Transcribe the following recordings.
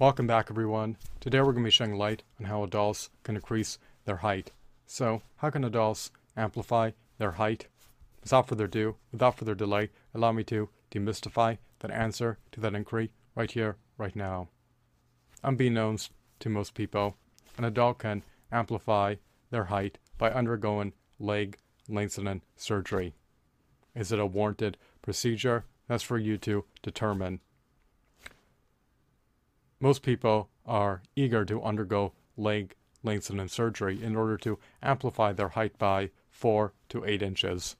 Welcome back everyone. Today we're going to be shedding light on how adults can increase their height. So, how can adults amplify their height? Without further ado, without further delay, allow me to demystify that answer to that inquiry right here, right now. Unbeknownst to most people, an adult can amplify their height by undergoing leg lengthening surgery. Is it a warranted procedure? That's for you to determine. Most people are eager to undergo leg lengthening surgery in order to amplify their height by 4 to 8 inches.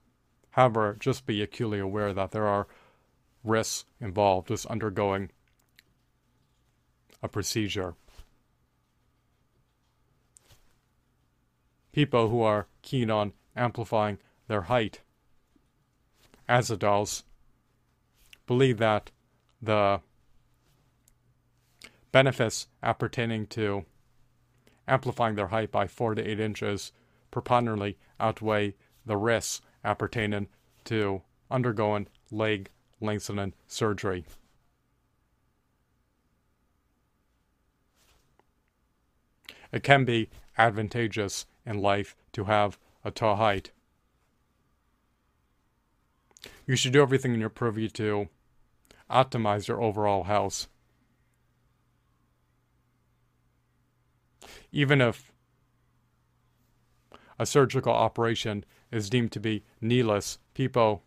However, just be acutely aware that there are risks involved with undergoing a procedure. People who are keen on amplifying their height as adults believe that the benefits appertaining to amplifying their height by 4 to 8 inches preponderantly outweigh the risks appertaining to undergoing leg lengthening surgery. It can be advantageous in life to have a tall height. You should do everything in your purview to optimize your overall health. Even if a surgical operation is deemed to be needless, people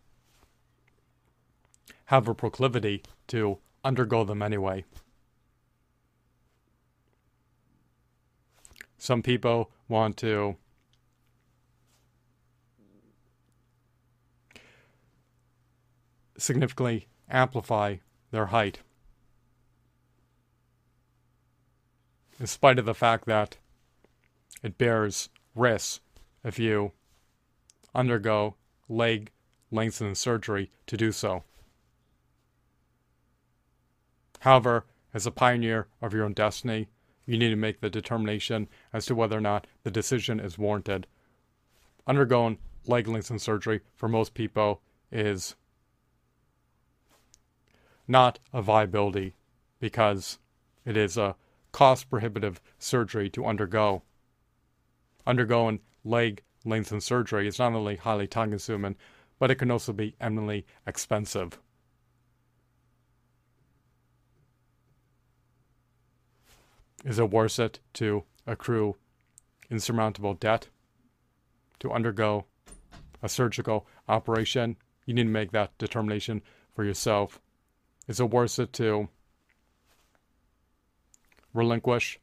have a proclivity to undergo them anyway. Some people want to significantly amplify their height. in spite of the fact that it bears risks if you undergo leg lengthening surgery to do so. However, as a pioneer of your own destiny, you need to make the determination as to whether or not the decision is warranted. Undergoing leg lengthening surgery for most people is not a viability because it is a cost prohibitive surgery to undergo. Undergoing leg lengthen surgery is not only highly time consuming, but it can also be eminently expensive. Is it worth it to accrue insurmountable debt to undergo a surgical operation? You need to make that determination for yourself. Is it worth it to relinquish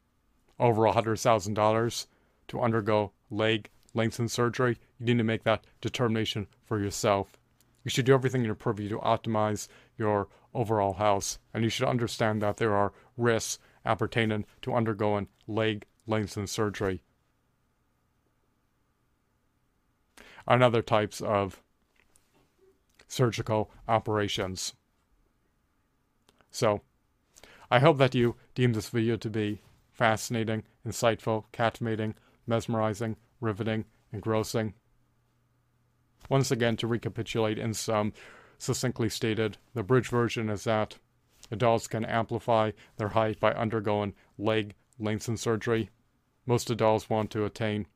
over $100,000 to undergo leg lengthen surgery, you need to make that determination for yourself. You should do everything in your purview to optimize your overall health, and you should understand that there are risks appertaining to undergoing leg lengthen surgery. And other types of surgical operations. So, I hope that you deem this video to be fascinating, insightful, captivating, mesmerizing, riveting, engrossing. Once again, to recapitulate in sum succinctly stated, the bridge version is that adults can amplify their height by undergoing leg lengthen surgery. Most adults want to attain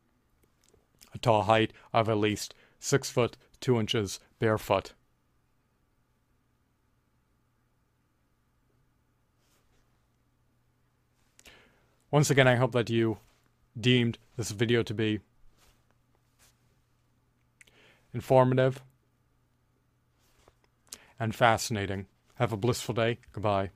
a tall height of at least 6 foot 2 inches barefoot. Once again, I hope that you deemed this video to be informative and fascinating. Have a blissful day. Goodbye.